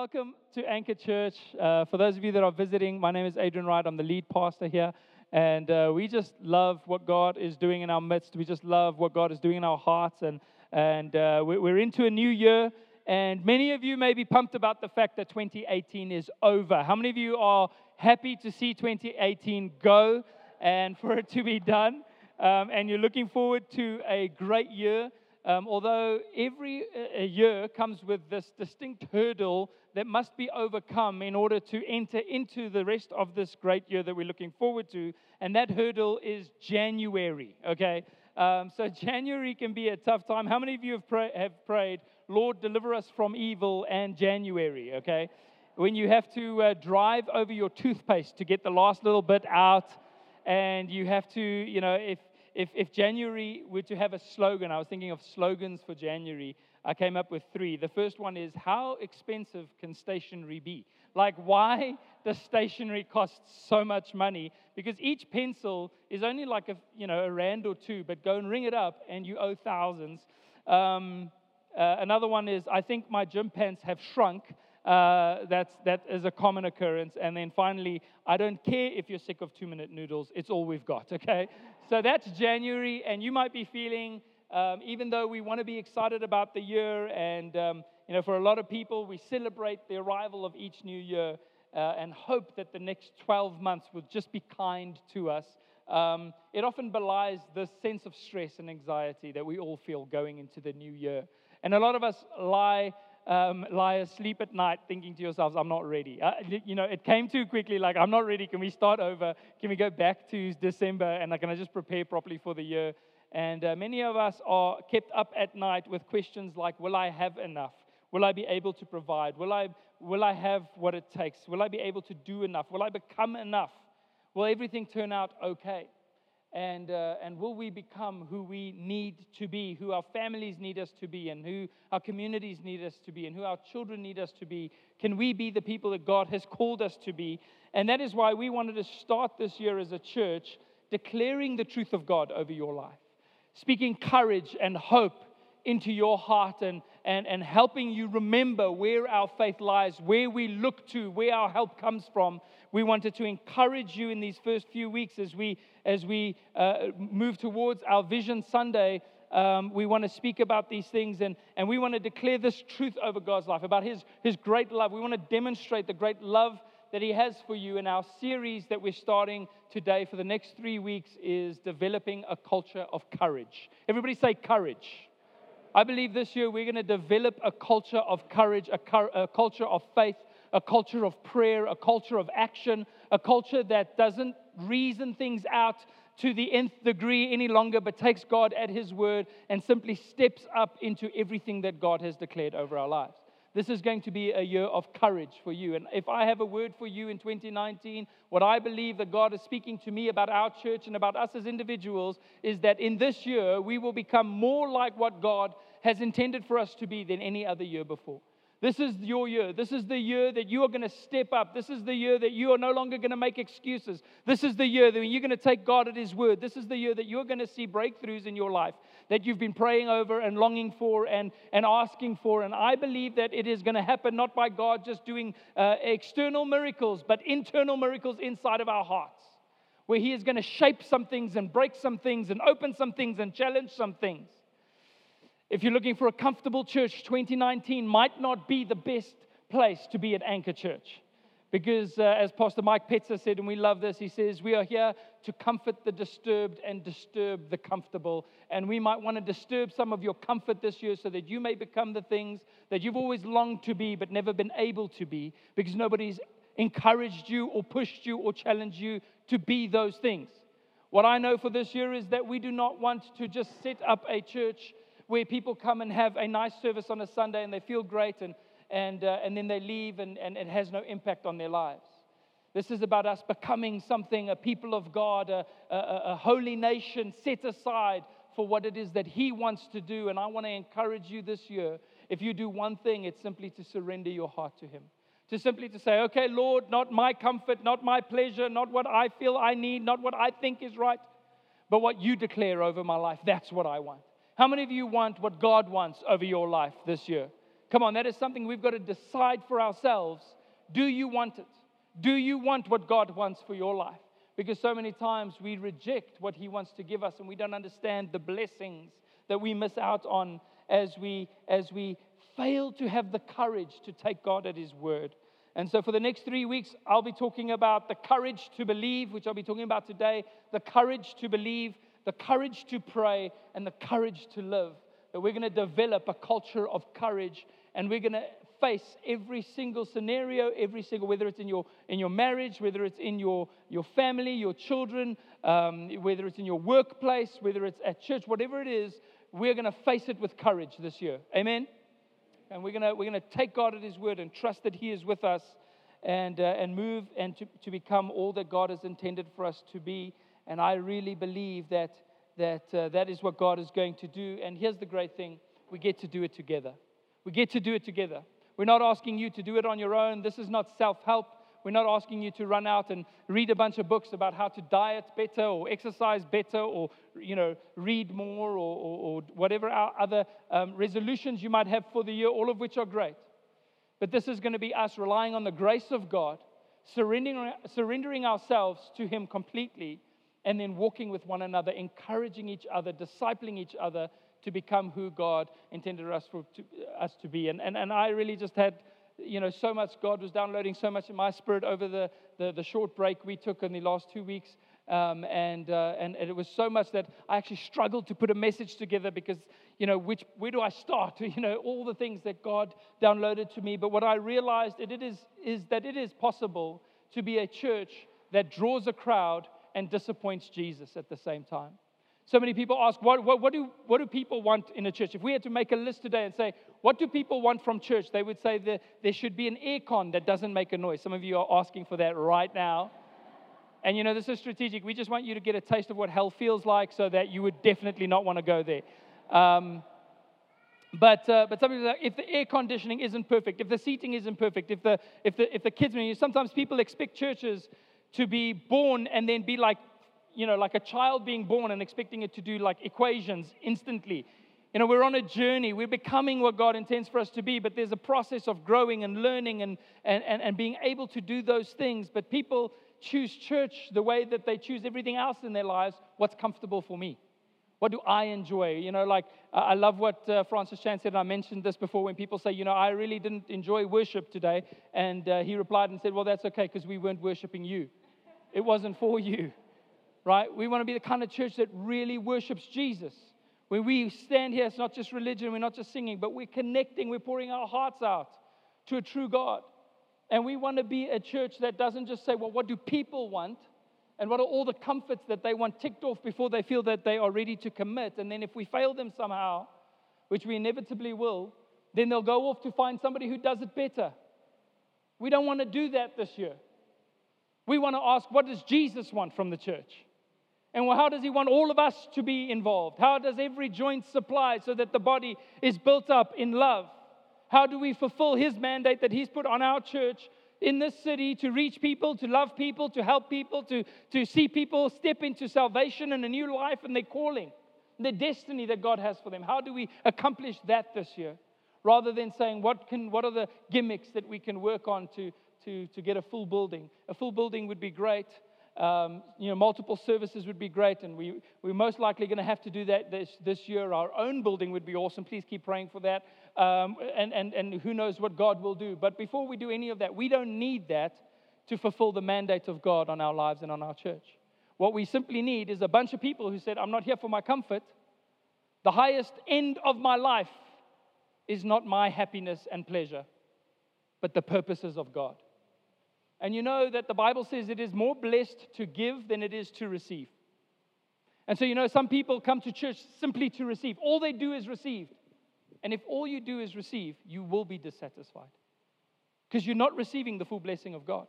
welcome to Anchor Church. Uh, for those of you that are visiting, my name is Adrian Wright. I'm the lead pastor here. And uh, we just love what God is doing in our midst. We just love what God is doing in our hearts. And, and uh, we're into a new year. And many of you may be pumped about the fact that 2018 is over. How many of you are happy to see 2018 go and for it to be done? Um, and you're looking forward to a great year. Um, although every uh, year comes with this distinct hurdle that must be overcome in order to enter into the rest of this great year that we're looking forward to, and that hurdle is January, okay? Um, so January can be a tough time. How many of you have, pray, have prayed, Lord, deliver us from evil and January, okay? When you have to uh, drive over your toothpaste to get the last little bit out, and you have to, you know, if if, if January were to have a slogan, I was thinking of slogans for January. I came up with three. The first one is How expensive can stationery be? Like, why does stationery cost so much money? Because each pencil is only like a, you know, a rand or two, but go and ring it up and you owe thousands. Um, uh, another one is I think my gym pants have shrunk. Uh, that's, that is a common occurrence. And then finally, I don't care if you're sick of two minute noodles, it's all we've got, okay? So that's January, and you might be feeling, um, even though we want to be excited about the year, and um, you know, for a lot of people, we celebrate the arrival of each new year uh, and hope that the next 12 months will just be kind to us. Um, it often belies the sense of stress and anxiety that we all feel going into the new year. And a lot of us lie um, lie asleep at night thinking to yourselves, I'm not ready. Uh, you know, it came too quickly, like, I'm not ready. Can we start over? Can we go back to December? And like, can I just prepare properly for the year? And uh, many of us are kept up at night with questions like, Will I have enough? Will I be able to provide? Will I, will I have what it takes? Will I be able to do enough? Will I become enough? Will everything turn out okay? And, uh, and will we become who we need to be, who our families need us to be, and who our communities need us to be, and who our children need us to be? Can we be the people that God has called us to be? And that is why we wanted to start this year as a church declaring the truth of God over your life, speaking courage and hope into your heart and, and, and helping you remember where our faith lies, where we look to, where our help comes from. We wanted to encourage you in these first few weeks as we, as we uh, move towards our Vision Sunday. Um, we want to speak about these things and, and we want to declare this truth over God's life, about his, his great love. We want to demonstrate the great love that He has for you. And our series that we're starting today for the next three weeks is developing a culture of courage. Everybody say courage. I believe this year we're going to develop a culture of courage, a, a, culture of faith, a culture of prayer, a culture of action, a culture that doesn't reason things out to the nth degree any longer, but takes God at His word and simply steps up into everything that God has declared over our lives. This is going to be a year of courage for you. And if I have a word for you in 2019, what I believe that God is speaking to me about our church and about us as individuals is that in this year, we will become more like what God has intended for us to be than any other year before. This is your year. This is the year that you are going to step up. This is the year that you are no longer going to make excuses. This is the year that you're going to take God at His word. This is the year that you're going to see breakthroughs in your life that you've been praying over and longing for and, and asking for. And I believe that it is going to happen not by God just doing uh, external miracles, but internal miracles inside of our hearts, where He is going to shape some things and break some things and open some things and challenge some things. If you're looking for a comfortable church, 2019 might not be the best place to be at Anchor Church. Because, uh, as Pastor Mike Petzer said, and we love this, he says, We are here to comfort the disturbed and disturb the comfortable. And we might want to disturb some of your comfort this year so that you may become the things that you've always longed to be but never been able to be because nobody's encouraged you or pushed you or challenged you to be those things. What I know for this year is that we do not want to just set up a church where people come and have a nice service on a Sunday and they feel great and, and, uh, and then they leave and, and it has no impact on their lives. This is about us becoming something, a people of God, a, a, a holy nation set aside for what it is that He wants to do. And I want to encourage you this year if you do one thing, it's simply to surrender your heart to Him. To simply to say, okay, Lord, not my comfort, not my pleasure, not what I feel I need, not what I think is right, but what you declare over my life. That's what I want. How many of you want what God wants over your life this year? Come on, that is something we've got to decide for ourselves. Do you want it? Do you want what God wants for your life? Because so many times we reject what He wants to give us and we don't understand the blessings that we miss out on as we, as we fail to have the courage to take God at His word. And so, for the next three weeks, I'll be talking about the courage to believe, which I'll be talking about today, the courage to believe, the courage to pray, and the courage to live. That we're going to develop a culture of courage and we're going to face every single scenario, every single, whether it's in your, in your marriage, whether it's in your, your family, your children, um, whether it's in your workplace, whether it's at church, whatever it is, we're going to face it with courage this year. Amen? And we're going to, we're going to take God at His word and trust that He is with us and, uh, and move and to, to become all that God has intended for us to be. And I really believe that that, uh, that is what God is going to do. And here's the great thing we get to do it together. We get to do it together. We're not asking you to do it on your own. This is not self help. We're not asking you to run out and read a bunch of books about how to diet better or exercise better or you know read more or, or, or whatever other um, resolutions you might have for the year, all of which are great. But this is going to be us relying on the grace of God, surrendering, surrendering ourselves to Him completely, and then walking with one another, encouraging each other, discipling each other to become who God intended us, for, to, us to be. And, and, and I really just had, you know, so much, God was downloading so much in my spirit over the, the, the short break we took in the last two weeks. Um, and, uh, and, it was so much that I actually struggled to put a message together because, you know, which, where do I start? You know, all the things that God downloaded to me. But what I realized it is, is that it is possible to be a church that draws a crowd and disappoints Jesus at the same time. So many people ask, what, what, what, do, what do people want in a church? If we had to make a list today and say, what do people want from church? They would say that there should be an aircon that doesn't make a noise. Some of you are asking for that right now. And you know, this is strategic. We just want you to get a taste of what hell feels like so that you would definitely not want to go there. Um, but, uh, but some people say, if the air conditioning isn't perfect, if the seating isn't perfect, if the, if the, if the kids, sometimes people expect churches to be born and then be like, you know, like a child being born and expecting it to do like equations instantly. You know, we're on a journey. We're becoming what God intends for us to be, but there's a process of growing and learning and, and, and, and being able to do those things. But people choose church the way that they choose everything else in their lives. What's comfortable for me? What do I enjoy? You know, like I love what uh, Francis Chan said. I mentioned this before when people say, you know, I really didn't enjoy worship today. And uh, he replied and said, well, that's okay because we weren't worshiping you. It wasn't for you, right? We want to be the kind of church that really worships Jesus. When we stand here, it's not just religion, we're not just singing, but we're connecting, we're pouring our hearts out to a true God. And we want to be a church that doesn't just say, well, what do people want? And what are all the comforts that they want ticked off before they feel that they are ready to commit? And then if we fail them somehow, which we inevitably will, then they'll go off to find somebody who does it better. We don't want to do that this year. We want to ask, what does Jesus want from the church? And how does he want all of us to be involved? How does every joint supply so that the body is built up in love? How do we fulfill his mandate that he's put on our church in this city to reach people, to love people, to help people, to, to see people step into salvation and a new life and their calling, the destiny that God has for them. How do we accomplish that this year? Rather than saying, what, can, what are the gimmicks that we can work on to, to, to get a full building? A full building would be great. Um, you know, multiple services would be great, and we, we're most likely going to have to do that this, this year. Our own building would be awesome. Please keep praying for that um, and, and, and who knows what God will do. But before we do any of that, we don't need that to fulfill the mandate of God on our lives and on our church. What we simply need is a bunch of people who said, I'm not here for my comfort. The highest end of my life is not my happiness and pleasure, but the purposes of God. And you know that the Bible says it is more blessed to give than it is to receive. And so, you know, some people come to church simply to receive. All they do is receive. And if all you do is receive, you will be dissatisfied because you're not receiving the full blessing of God.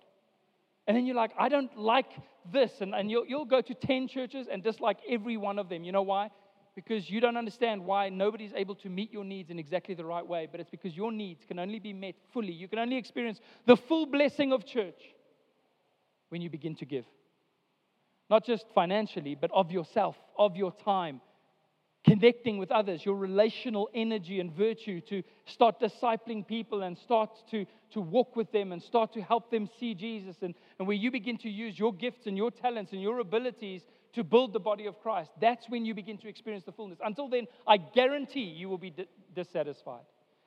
And then you're like, I don't like this. And, and you'll, you'll go to 10 churches and dislike every one of them. You know why? Because you don't understand why nobody's able to meet your needs in exactly the right way. But it's because your needs can only be met fully. You can only experience the full blessing of church when you begin to give. Not just financially, but of yourself, of your time, connecting with others, your relational energy and virtue to start discipling people and start to, to walk with them and start to help them see Jesus. And, and where you begin to use your gifts and your talents and your abilities to build the body of Christ, that's when you begin to experience the fullness. Until then, I guarantee you will be dissatisfied.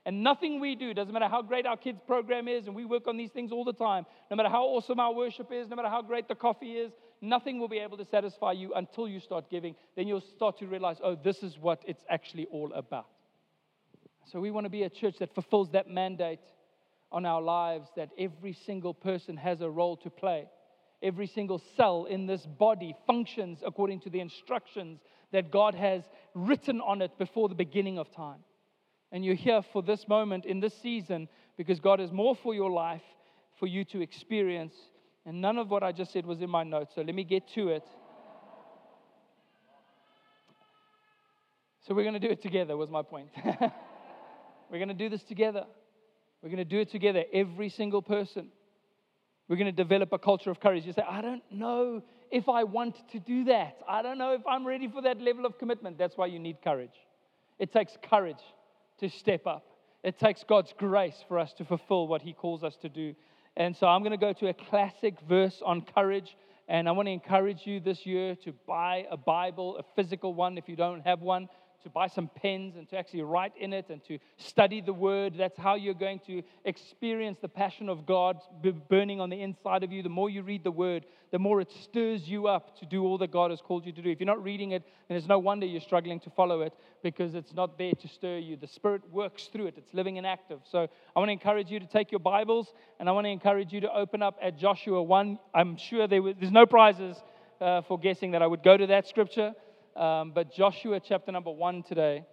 And nothing we do, doesn't matter how great our kids' program is, and we work on these things all the time, no matter how awesome our worship is, no matter how great the coffee is, nothing will be able to satisfy you until you start giving. Then you'll start to realize, oh, this is what it's actually all about. So we want to be a church that fulfills that mandate on our lives that every single person has a role to play. Every single cell in this body functions according to the instructions that God has written on it before the beginning of time. And you're here for this moment in this season because God has more for your life for you to experience. And none of what I just said was in my notes, so let me get to it. So we're going to do it together, was my point. we're going to do this together. We're going to do it together, every single person. We're going to develop a culture of courage. You say, I don't know if I want to do that. I don't know if I'm ready for that level of commitment. That's why you need courage. It takes courage to step up. It takes God's grace for us to fulfill what He calls us to do. And so I'm going to go to a classic verse on courage. And I want to encourage you this year to buy a Bible, a physical one if you don't have one to buy some pens and to actually write in it and to study the word. That's how you're going to experience the passion of God burning on the inside of you. The more you read the word, the more it stirs you up to do all that God has called you to do. If you're not reading it, then it's no wonder you're struggling to follow it because it's not there to stir you. The Spirit works through it, it's living and active. So I want to encourage you to take your Bibles and I want to encourage you to open up at Joshua 1. I'm sure there was, there's no prizes uh, for guessing that I would go to that scripture um, but Joshua chapter number one today.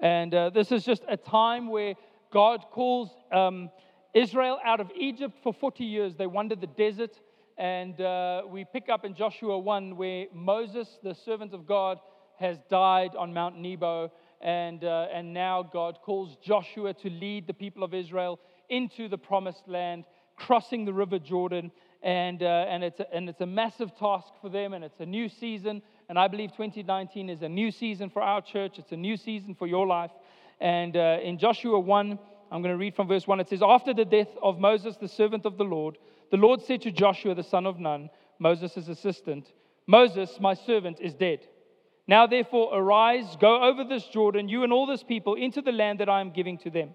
And uh, this is just a time where God calls um, Israel out of Egypt for 40 years. They wandered the desert. And uh, we pick up in Joshua 1 where Moses, the servant of God, has died on Mount Nebo. And, uh, and now God calls Joshua to lead the people of Israel into the promised land, crossing the river Jordan and, uh, and, it's a, and it's a massive task for them, and it's a new season. And I believe 2019 is a new season for our church, it's a new season for your life. And uh, in Joshua 1, I'm going to read from verse 1. It says, After the death of Moses, the servant of the Lord, the Lord said to Joshua, the son of Nun, Moses' assistant, Moses, my servant, is dead. Now therefore arise, go over this Jordan, you and all this people, into the land that I am giving to them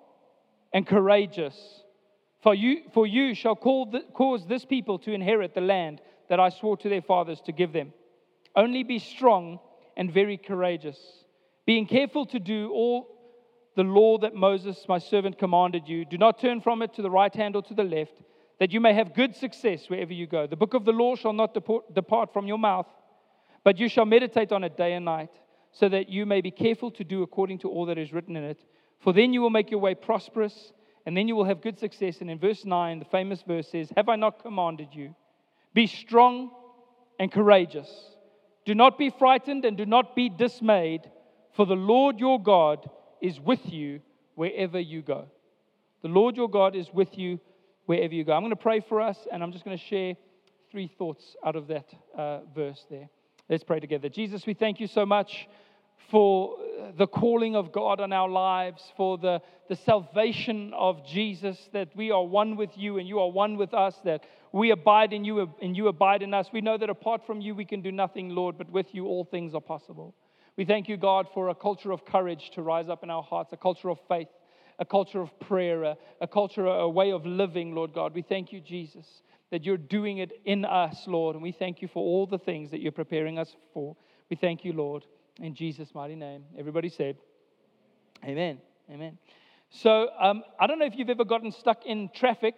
and courageous. For you, for you shall the, cause this people to inherit the land that I swore to their fathers to give them. Only be strong and very courageous, being careful to do all the law that Moses, my servant, commanded you. Do not turn from it to the right hand or to the left, that you may have good success wherever you go. The book of the law shall not depart, depart from your mouth, but you shall meditate on it day and night, so that you may be careful to do according to all that is written in it. For then you will make your way prosperous, and then you will have good success. And in verse 9, the famous verse says, Have I not commanded you? Be strong and courageous. Do not be frightened and do not be dismayed, for the Lord your God is with you wherever you go. The Lord your God is with you wherever you go. I'm going to pray for us, and I'm just going to share three thoughts out of that uh, verse there. Let's pray together. Jesus, we thank you so much for uh, the calling of God on our lives, for the, the salvation of Jesus, that we are one with you and you are one with us, that we abide in you and you abide in us. We know that apart from you, we can do nothing, Lord, but with you, all things are possible. We thank you, God, for a culture of courage to rise up in our hearts, a culture of faith, a culture of prayer, a, a culture, a way of living, Lord God. We thank you, Jesus, that you're doing it in us, Lord, and we thank you for all the things that you're preparing us for. We thank you, Lord in Jesus' mighty name. Everybody said, Amen. Amen. So um, I don't know if you've ever gotten stuck in traffic,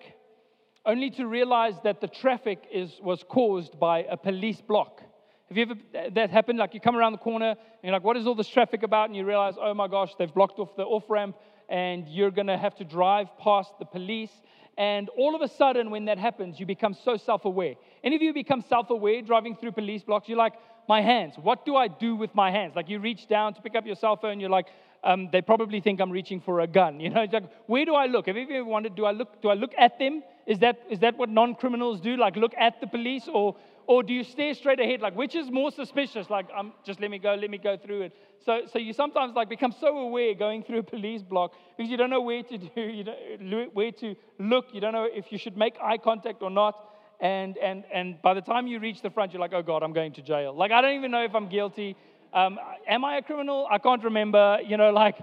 only to realize that the traffic is, was caused by a police block. Have you ever that happened? Like you come around the corner and you're like, what is all this traffic about? And you realize, oh my gosh, they've blocked off the off ramp and you're going to have to drive past the police. And all of a sudden, when that happens, you become so self aware. Any of you become self aware driving through police blocks? You're like, my hands. What do I do with my hands? Like you reach down to pick up your cell phone, you're like, um, they probably think I'm reaching for a gun. You know, it's like, where do I look? Have you ever wondered, do I look, do I look at them? Is that, is that what non-criminals do? Like look at the police or, or do you stare straight ahead? Like which is more suspicious? Like, um, just let me go, let me go through it. So, so you sometimes like become so aware going through a police block because you don't know where to do, you know, where to look. You don't know if you should make eye contact or not. And, and, and by the time you reach the front, you're like, oh God, I'm going to jail. Like, I don't even know if I'm guilty. Um, am I a criminal? I can't remember, you know, like,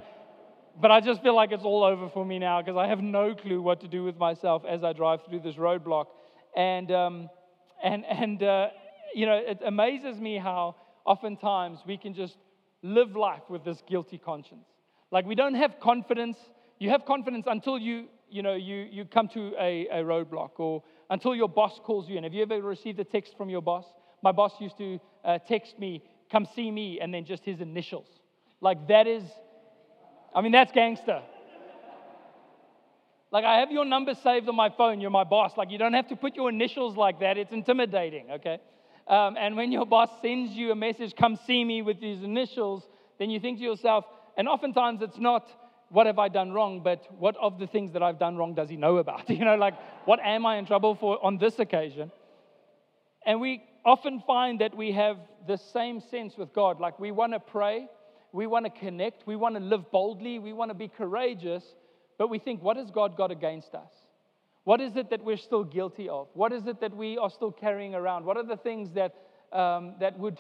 but I just feel like it's all over for me now because I have no clue what to do with myself as I drive through this roadblock. And, um, and, and uh, you know, it amazes me how oftentimes we can just live life with this guilty conscience. Like, we don't have confidence. You have confidence until you, you know, you, you come to a, a roadblock or until your boss calls you in. Have you ever received a text from your boss? My boss used to uh, text me, come see me, and then just his initials. Like that is, I mean, that's gangster. Like, I have your number saved on my phone. You're my boss. Like, you don't have to put your initials like that. It's intimidating, okay? Um, and when your boss sends you a message, come see me with these initials, then you think to yourself, and oftentimes it's not, what have I done wrong, but what of the things that I've done wrong does he know about? You know, like, what am I in trouble for on this occasion? And we often find that we have the same sense with God. Like we want to pray, we want to connect, we want to live boldly, we want to be courageous, but we think, what has God got against us? What is it that we're still guilty of? What is it that we are still carrying around? What are the things that, um, that would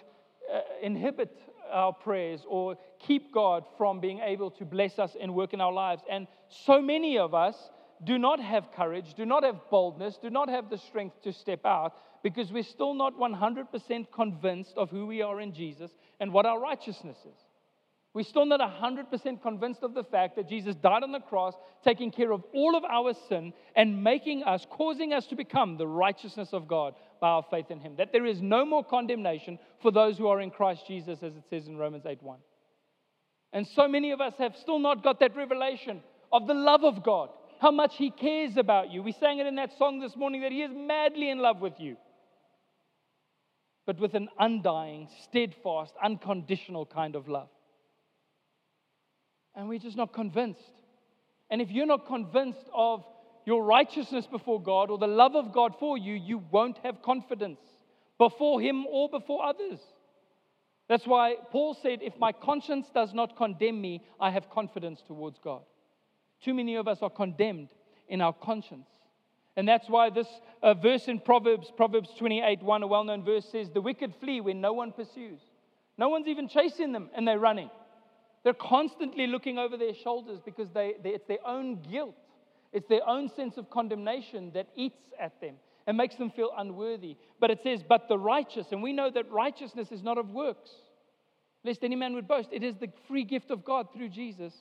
uh, inhibit our prayers or keep God from being able to bless us and work in our lives? And so many of us do not have courage, do not have boldness, do not have the strength to step out because we're still not 100% convinced of who we are in Jesus and what our righteousness is. We're still not 100% convinced of the fact that Jesus died on the cross, taking care of all of our sin and making us, causing us to become the righteousness of God by our faith in Him. That there is no more condemnation for those who are in Christ Jesus, as it says in Romans 8 1. And so many of us have still not got that revelation of the love of God, how much He cares about you. We sang it in that song this morning that He is madly in love with you, but with an undying, steadfast, unconditional kind of love. And we're just not convinced. And if you're not convinced of your righteousness before God or the love of God for you, you won't have confidence before Him or before others. That's why Paul said, If my conscience does not condemn me, I have confidence towards God. Too many of us are condemned in our conscience. And that's why this uh, verse in Proverbs, Proverbs 28 1, a well known verse says, The wicked flee when no one pursues. No one's even chasing them and they're running. They're constantly looking over their shoulders because they, they, it's their own guilt, it's their own sense of condemnation that eats at them and makes them feel unworthy. But it says, But the righteous, and we know that righteousness is not of works, lest any man would boast. It is the free gift of God through Jesus.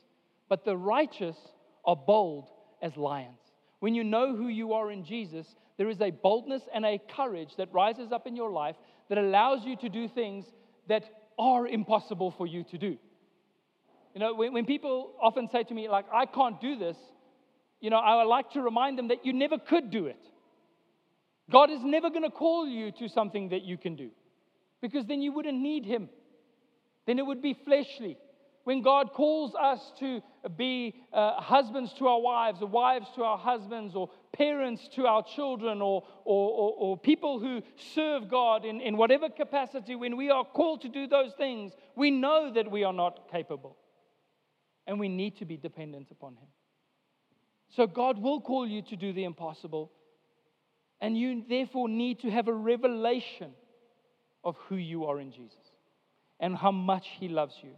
But the righteous are bold as lions. When you know who you are in Jesus, there is a boldness and a courage that rises up in your life that allows you to do things that are impossible for you to do. You know, when, when people often say to me, like, I can't do this, you know, I would like to remind them that you never could do it. God is never going to call you to something that you can do because then you wouldn't need Him. Then it would be fleshly. When God calls us to be uh, husbands to our wives, or wives to our husbands, or parents to our children, or, or, or, or people who serve God in, in whatever capacity, when we are called to do those things, we know that we are not capable and we need to be dependent upon Him. So God will call you to do the impossible, and you therefore need to have a revelation of who you are in Jesus and how much He loves you.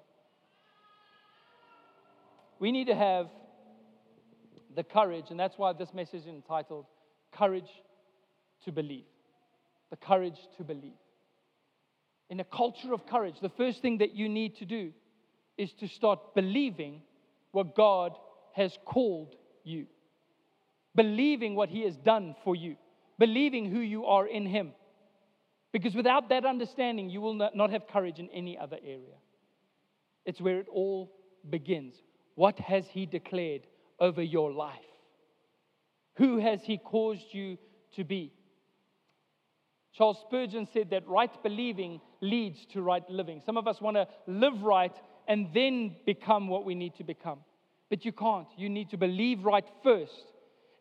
We need to have the courage, and that's why this message is entitled Courage to Believe. The courage to believe. In a culture of courage, the first thing that you need to do is to start believing what God has called you, believing what He has done for you, believing who you are in Him. Because without that understanding, you will not have courage in any other area. It's where it all begins. What has He declared over your life? Who has He caused you to be? Charles Spurgeon said that right believing leads to right living. Some of us want to live right and then become what we need to become. But you can't. You need to believe right first.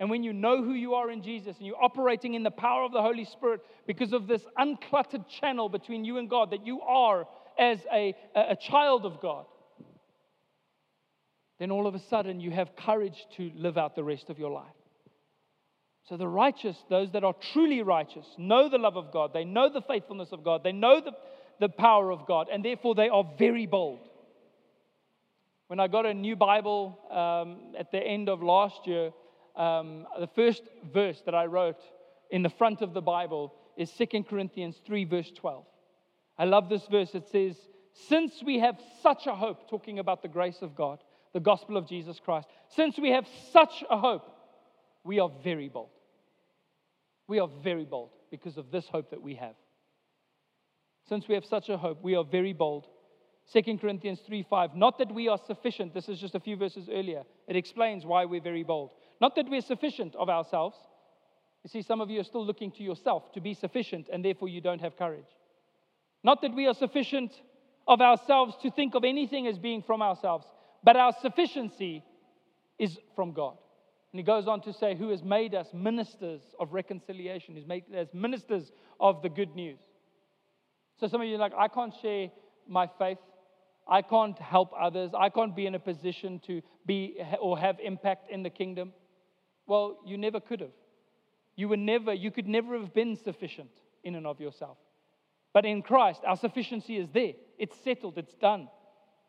And when you know who you are in Jesus and you're operating in the power of the Holy Spirit because of this uncluttered channel between you and God that you are as a, a child of God, then all of a sudden you have courage to live out the rest of your life. So the righteous, those that are truly righteous, know the love of God, they know the faithfulness of God, they know the, the power of God, and therefore they are very bold. When I got a new Bible um, at the end of last year, um, the first verse that I wrote in the front of the Bible is 2 Corinthians 3, verse 12. I love this verse. It says, Since we have such a hope, talking about the grace of God, the gospel of Jesus Christ, since we have such a hope, we are very bold. We are very bold because of this hope that we have. Since we have such a hope, we are very bold. 2 Corinthians 3 5. Not that we are sufficient. This is just a few verses earlier. It explains why we're very bold. Not that we're sufficient of ourselves. You see, some of you are still looking to yourself to be sufficient, and therefore you don't have courage. Not that we are sufficient of ourselves to think of anything as being from ourselves, but our sufficiency is from God. And he goes on to say, Who has made us ministers of reconciliation, who's made us ministers of the good news. So some of you are like, I can't share my faith. I can't help others. I can't be in a position to be or have impact in the kingdom. Well, you never could have. You were never, you could never have been sufficient in and of yourself. But in Christ, our sufficiency is there. It's settled, it's done.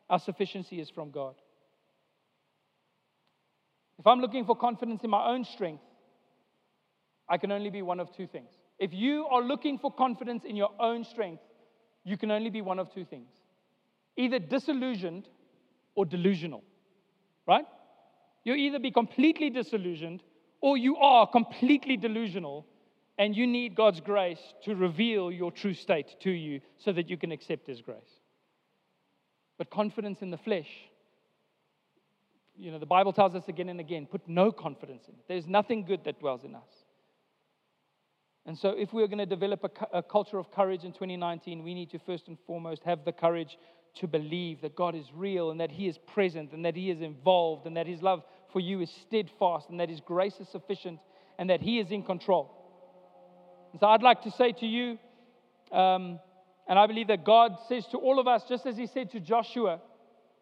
Our sufficiency is from God. If I'm looking for confidence in my own strength, I can only be one of two things. If you are looking for confidence in your own strength, you can only be one of two things either disillusioned or delusional, right? You'll either be completely disillusioned or you are completely delusional and you need God's grace to reveal your true state to you so that you can accept His grace. But confidence in the flesh you know, the Bible tells us again and again put no confidence in it. There's nothing good that dwells in us. And so, if we're going to develop a, a, culture of courage in 2019, we need to first and foremost have the courage to believe that God is real and that He is present and that He is involved and that His love for you is steadfast and that His grace is sufficient and that He is in control. And so, I'd like to say to you, um, and I believe that God says to all of us, just as He said to Joshua,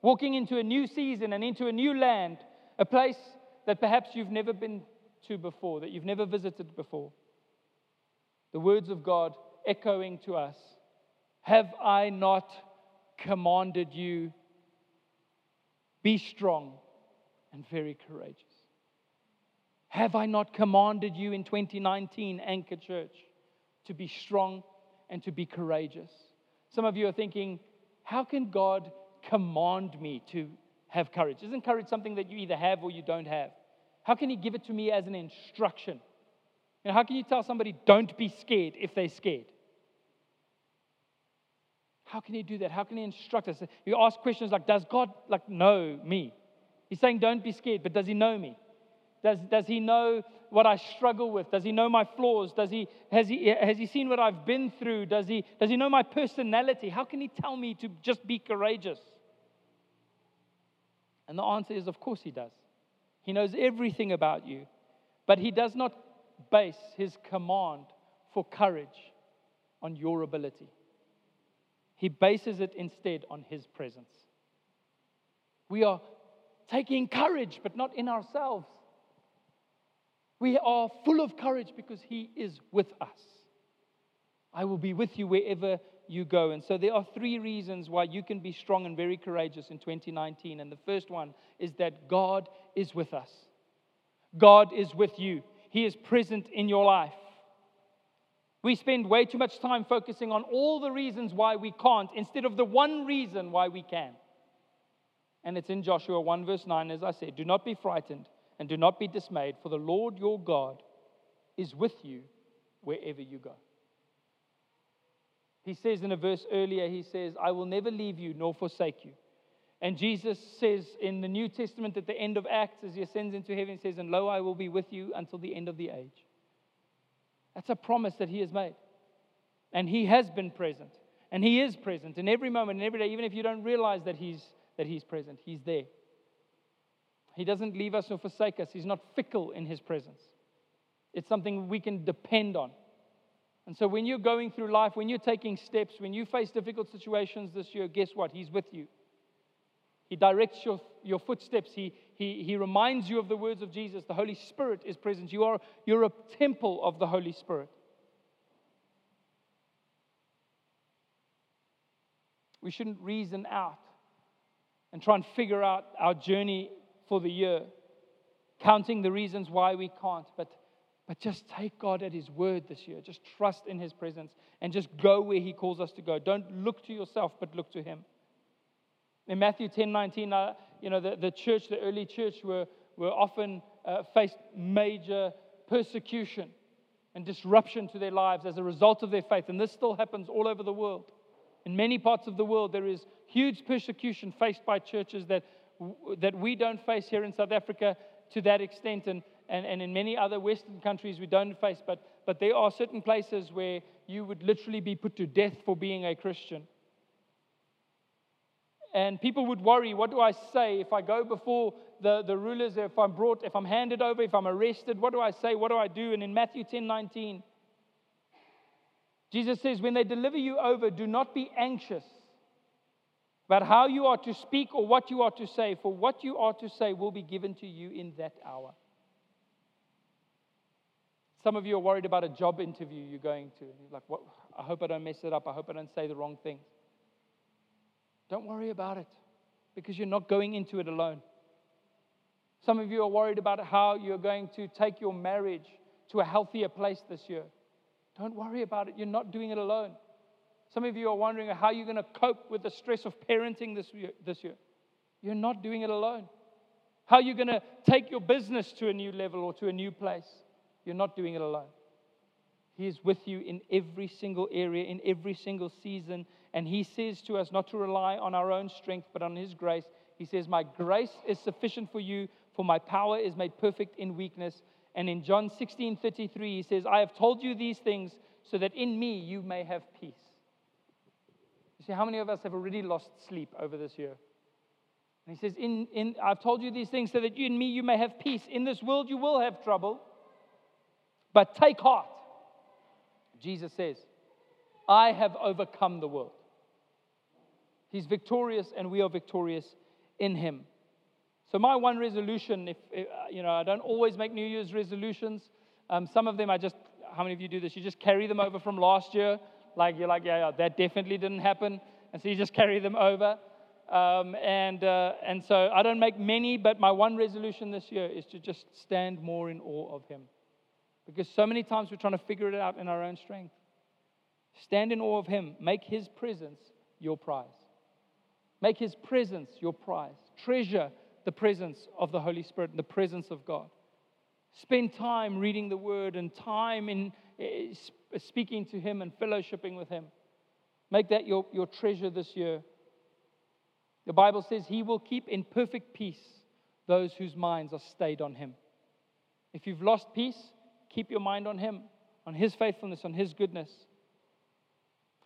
walking into a new season and into a new land, a place that perhaps you've never been to before, that you've never visited before. The words of God echoing to us Have I not commanded you? Be strong and very courageous. Have I not commanded you in 2019, Anchor Church, to be strong and to be courageous? Some of you are thinking, how can God command me to have courage? Isn't courage something that you either have or you don't have? How can He give it to me as an instruction? Know, how can you tell somebody, don't be scared if they're scared? How can He do that? How can He instruct us? You ask questions like, does God like know me? He's saying, don't be scared, but does He know me? Does, does He know what I struggle with? Does He know my flaws? Does he, has, he, has he seen what I've been through? Does he, does he know my personality? How can He tell me to just be courageous? And the answer is, of course, He does. He knows everything about you, but He does not base His command for courage on your ability. He bases it instead on His presence. We are taking courage, but not in ourselves. We are full of courage because He is with us. I will be with you wherever you go. And so there are three reasons why you can be strong and very courageous in 2019. And the first one is that God is with us. God is with you. He is present in your life. We spend way too much time focusing on all the reasons why we can't instead of the one reason why we can. And it's in Joshua 1, verse 9, as I said Do not be frightened and do not be dismayed, for the Lord your God is with you wherever you go. He says in a verse earlier, He says, I will never leave you nor forsake you. And Jesus says in the New Testament at the end of Acts, as he ascends into heaven, he says, And lo, I will be with you until the end of the age. That's a promise that he has made. And he has been present. And he is present in every moment and every day, even if you don't realize that he's, that he's present. He's there. He doesn't leave us or forsake us. He's not fickle in his presence. It's something we can depend on. And so when you're going through life, when you're taking steps, when you face difficult situations this year, guess what? He's with you. He directs your, your footsteps. He, he, he reminds you of the words of Jesus. The Holy Spirit is present. You are, you're a temple of the Holy Spirit. We shouldn't reason out and try and figure out our journey for the year, counting the reasons why we can't, but, but just take God at His word this year. Just trust in His presence and just go where He calls us to go. Don't look to yourself, but look to Him. In Matthew 10 19, uh, you know, the, the church, the early church, were, were often uh, faced major persecution and disruption to their lives as a result of their faith. And this still happens all over the world. In many parts of the world, there is huge persecution faced by churches that, that we don't face here in South Africa to that extent. And, and, and in many other Western countries, we don't face. But, but there are certain places where you would literally be put to death for being a Christian. And people would worry, what do I say if I go before the, the rulers, if I'm brought, if I'm handed over, if I'm arrested, what do I say? What do I do? And in Matthew 10 19, Jesus says, When they deliver you over, do not be anxious about how you are to speak or what you are to say, for what you are to say will be given to you in that hour. Some of you are worried about a job interview you're going to. You're like, what? I hope I don't mess it up. I hope I don't say the wrong things. Don't worry about it because you're not going into it alone. Some of you are worried about how you're going to take your marriage to a healthier place this year. Don't worry about it. You're not doing it alone. Some of you are wondering how you're going to cope with the stress of parenting this year. This year. You're not doing it alone. How you're going to take your business to a new level or to a new place. You're not doing it alone. He is with you in every single area, in every single season. And He says to us not to rely on our own strength, but on His grace. He says, My grace is sufficient for you, for my power is made perfect in weakness. And in John 16 33, He says, I have told you these things so that in me you may have peace. You see, how many of us have already lost sleep over this year? And he says, in, in, I've told you these things so that you, in me you may have peace. In this world you will have trouble, but take heart. Jesus says, I have overcome the world. He's victorious, and we are victorious in him. So, my one resolution, if, if you know, I don't always make New Year's resolutions. Um, some of them I just, how many of you do this? You just carry them over from last year. Like, you're like, yeah, yeah that definitely didn't happen. And so you just carry them over. Um, and, uh, and so I don't make many, but my one resolution this year is to just stand more in awe of him. Because so many times we're trying to figure it out in our own strength. Stand in awe of Him. Make His presence your prize. Make His presence your prize. Treasure the presence of the Holy Spirit and the presence of God. Spend time reading the Word and time in eh, speaking to Him and fellowshipping with Him. Make that your, your treasure this year. The Bible says He will keep in perfect peace those whose minds are stayed on Him. If you've lost peace, Keep your mind on Him, on His faithfulness, on His goodness.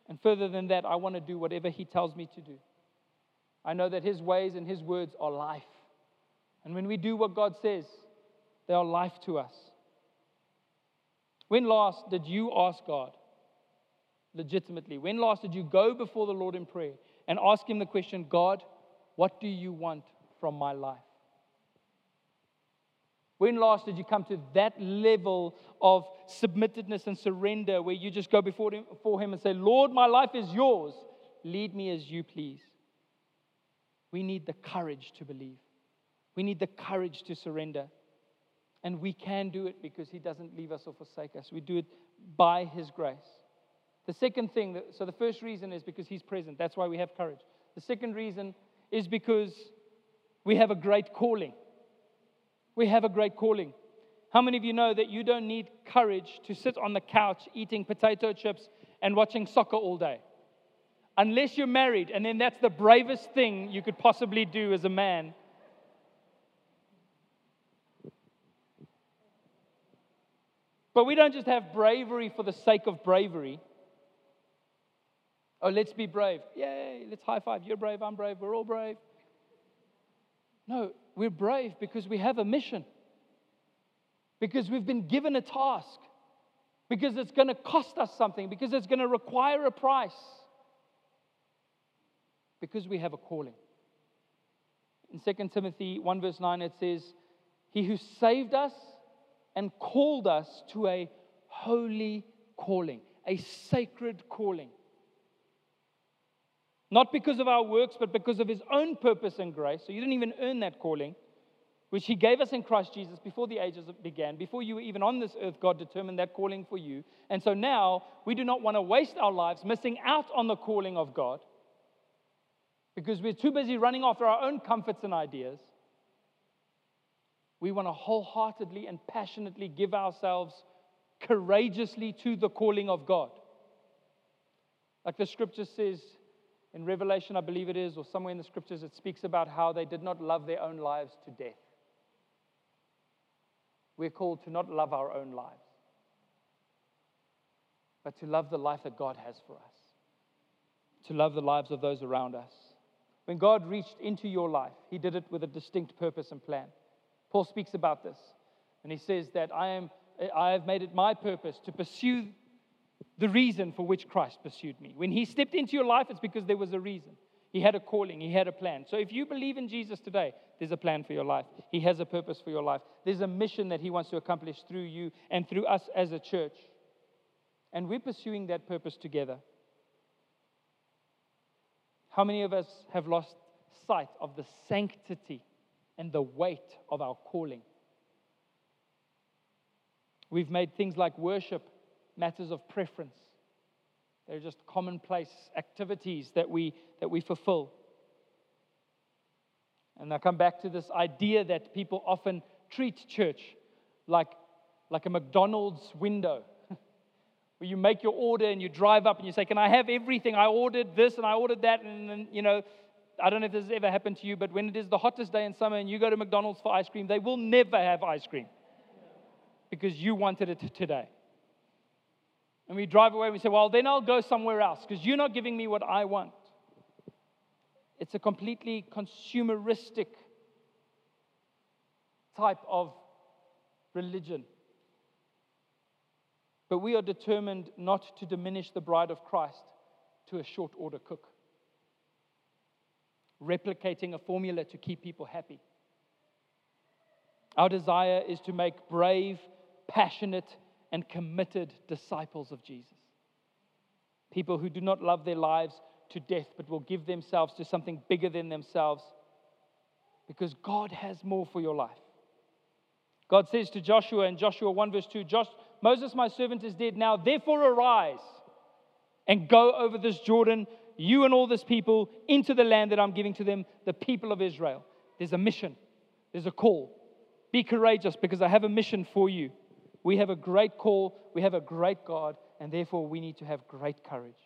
And further than that, I want to do whatever He tells me to do. I know that His ways and His words are life. And when we do what God says, they are life to us. When last did you ask God legitimately? When last did you go before the Lord in prayer and ask Him the question, God, what do you want from my life? When last did you come to that level of submittedness and surrender where you just go before him, before him and say, Lord, my life is yours. Lead me as you please. We need the courage to believe. We need the courage to surrender. And we can do it because he doesn't leave us or forsake us. We do it by his grace. The second thing, so the first reason is because he's present. That's why we have courage. The second reason is because we have a great calling. We have a great calling. How many of you know that you don't need courage to sit on the couch eating potato chips and watching soccer all day? Unless you're married, and then that's the bravest thing you could possibly do as a man. But we don't just have bravery for the sake of bravery. Oh, let's be brave. Yay, let's high five. You're brave, I'm brave, we're all brave. No, we're brave because we have a mission, because we've been given a task, because it's going to cost us something, because it's going to require a price because we have a calling. In 2 Timothy 1, verse 9, it says, He who saved us and called us to a holy calling, a sacred calling. Not because of our works, but because of His own purpose and grace. So you didn't even earn that calling, which He gave us in Christ Jesus before the ages began. Before you were even on this earth, God determined that calling for you. And so now we do not want to waste our lives missing out on the calling of God because we're too busy running after our own comforts and ideas. We want to wholeheartedly and passionately give ourselves courageously to the calling of God. Like the scripture says in Revelation, I believe it is, or somewhere in the scriptures, it speaks about how they did not love their own lives to death. We're called to not love our own lives, but to love the life that God has for us, to love the lives of those around us. When God reached into your life, He did it with a distinct purpose and plan. Paul speaks about this, and he says that I, am, I have made it my purpose to pursue the reason for which Christ pursued me. When He stepped into your life, it's because there was a reason. He had a calling, He had a plan. So if you believe in Jesus today, there's a plan for your life. He has a purpose for your life. There's a mission that He wants to accomplish through you and through us as a church. And we're pursuing that purpose together. How many of us have lost sight of the sanctity and the weight of our calling? We've made things like worship matters of preference. They're just commonplace activities that we, that we fulfill. And I come back to this idea that people often treat church like, like a McDonald's window where you make your order and you drive up and you say, Can I have everything? I ordered this and I ordered that. And then, you know, I don't know if this has ever happened to you, but when it is the hottest day in summer and you go to McDonald's for ice cream, they will never have ice cream because you wanted it today. And we drive away and we say, Well, then I'll go somewhere else because you're not giving me what I want. It's a completely consumeristic type of religion. But we are determined not to diminish the bride of Christ to a short order cook, replicating a formula to keep people happy. Our desire is to make brave, passionate, and committed disciples of Jesus. People who do not love their lives to death, but will give themselves to something bigger than themselves because God has more for your life. God says to Joshua in Joshua 1 verse 2 Josh, Moses, my servant, is dead. Now, therefore, arise and go over this Jordan, you and all this people, into the land that I'm giving to them, the people of Israel. There's a mission, there's a call. Be courageous because I have a mission for you. We have a great call, we have a great God, and therefore we need to have great courage.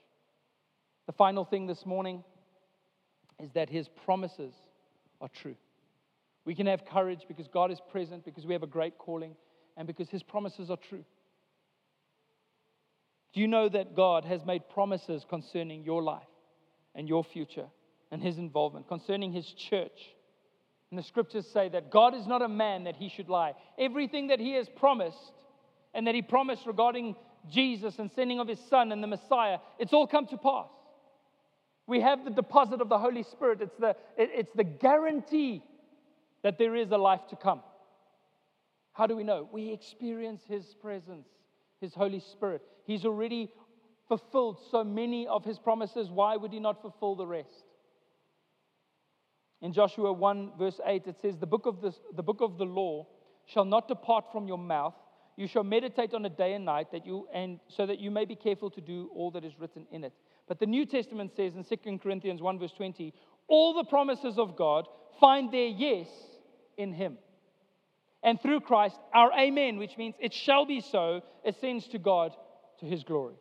The final thing this morning is that his promises are true. We can have courage because God is present, because we have a great calling, and because his promises are true. Do you know that God has made promises concerning your life and your future and his involvement, concerning his church? And the scriptures say that God is not a man that he should lie. Everything that he has promised and that he promised regarding Jesus and sending of his son and the Messiah, it's all come to pass. We have the deposit of the Holy Spirit. It's the, it's the guarantee that there is a life to come. How do we know? We experience his presence, his Holy Spirit. He's already fulfilled so many of his promises. Why would he not fulfill the rest? In Joshua 1, verse 8, it says, The book of the, the, book of the law shall not depart from your mouth. You shall meditate on it day and night, that you, and so that you may be careful to do all that is written in it. But the New Testament says in 2 Corinthians 1, verse 20, all the promises of God find their yes in him. And through Christ, our amen, which means it shall be so, ascends to God to his glory.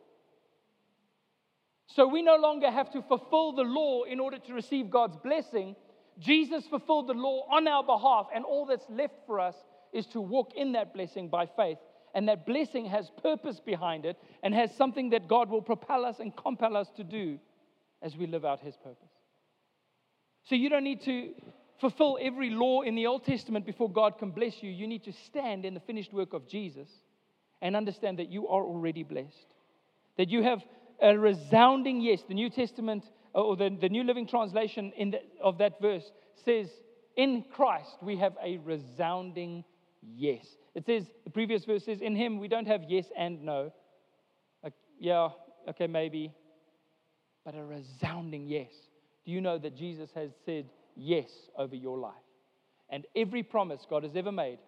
So we no longer have to fulfill the law in order to receive God's blessing. Jesus fulfilled the law on our behalf, and all that's left for us is to walk in that blessing by faith. And that blessing has purpose behind it and has something that God will propel us and compel us to do as we live out His purpose. So you don't need to fulfill every law in the Old Testament before God can bless you. You need to stand in the finished work of Jesus and understand that you are already blessed. That you have a resounding yes. The New Testament uh, or the, the New Living Translation in the, of that verse says, In Christ we have a resounding yes. It says, the previous verse says, In Him we don't have yes and no. Like, yeah, okay, maybe. But a resounding yes. Do you know that Jesus has said yes over your life? And every promise God has ever made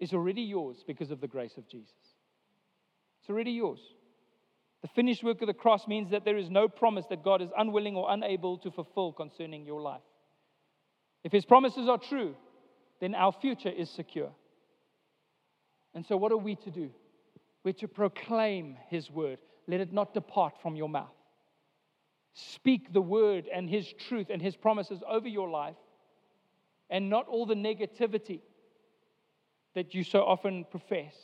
is already yours because of the grace of Jesus. It's already yours. The finished work of the cross means that there is no promise that God is unwilling or unable to fulfill concerning your life. If His promises are true, then our future is secure. And so, what are we to do? We're to proclaim His word. Let it not depart from your mouth. Speak the word and His truth and His promises over your life, and not all the negativity that you so often profess,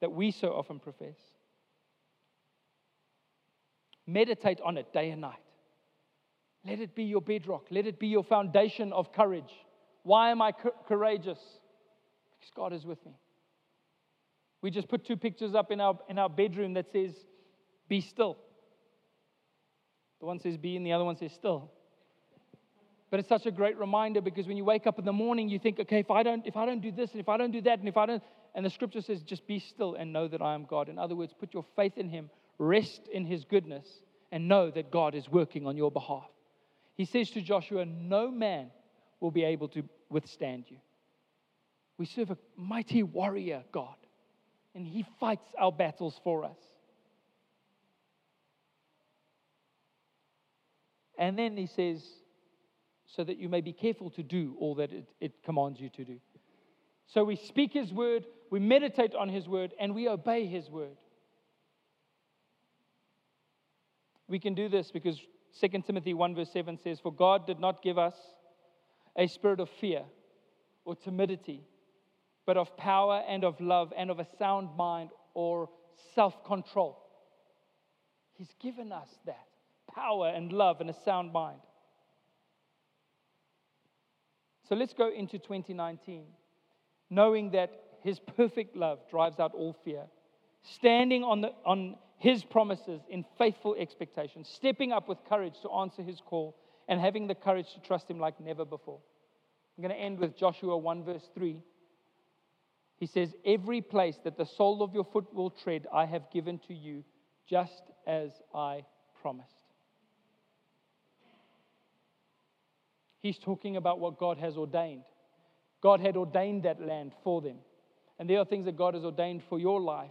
that we so often profess. Meditate on it day and night. Let it be your bedrock. Let it be your foundation of courage. Why am I courageous? Because God is with me. We just put two pictures up in our, in our bedroom that says, Be still. The one says be, and the other one says still. But it's such a great reminder because when you wake up in the morning, you think, okay, if I don't, if I don't do this, and if I don't do that, and if I don't, and the scripture says, just be still and know that I am God. In other words, put your faith in Him, rest in his goodness, and know that God is working on your behalf. He says to Joshua, No man will be able to withstand you. We serve a mighty warrior God, and he fights our battles for us. And then he says, so that you may be careful to do all that it, it commands you to do. So we speak his word, we meditate on his word, and we obey his word. We can do this because 2 Timothy 1, verse 7 says, For God did not give us a spirit of fear or timidity, but of power and of love and of a sound mind or self control. He's given us that power and love and a sound mind. So let's go into 2019, knowing that His perfect love drives out all fear, standing on, the, on his promises in faithful expectation, stepping up with courage to answer his call, and having the courage to trust him like never before. I'm going to end with Joshua 1, verse 3. He says, Every place that the sole of your foot will tread, I have given to you, just as I promised. He's talking about what God has ordained. God had ordained that land for them. And there are things that God has ordained for your life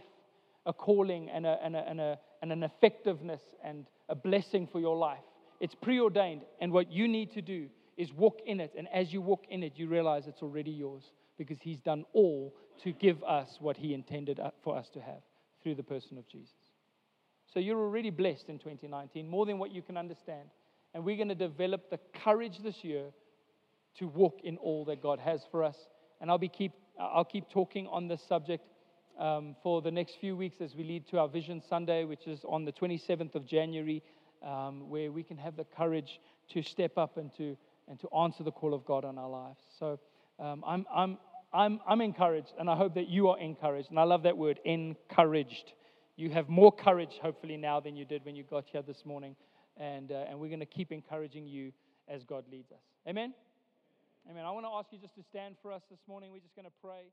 a calling and, a, and, a, and, a, and an effectiveness and a blessing for your life. It's preordained, and what you need to do is walk in it. And as you walk in it, you realize it's already yours because He's done all to give us what He intended uh, for us to have through the person of Jesus. So you're already blessed in 2019, more than what you can understand. And we're going to develop the courage this year to walk in all that God has for us. And I'll, be keep, I'll keep talking on this subject um, for the next few weeks as we lead to our Vision Sunday, which is on the 27th of January, um, where we can have the courage to step up and to, and to answer the call of God on our lives. So um, I'm, I'm, I'm, I'm encouraged, and I hope that you are encouraged. And I love that word, encouraged. You have more courage, hopefully, now than you did when you got here this morning. And, uh, and we're going to keep encouraging you as God leads us. Amen? Amen. I want to ask you just to stand for us this morning. We're just going to pray.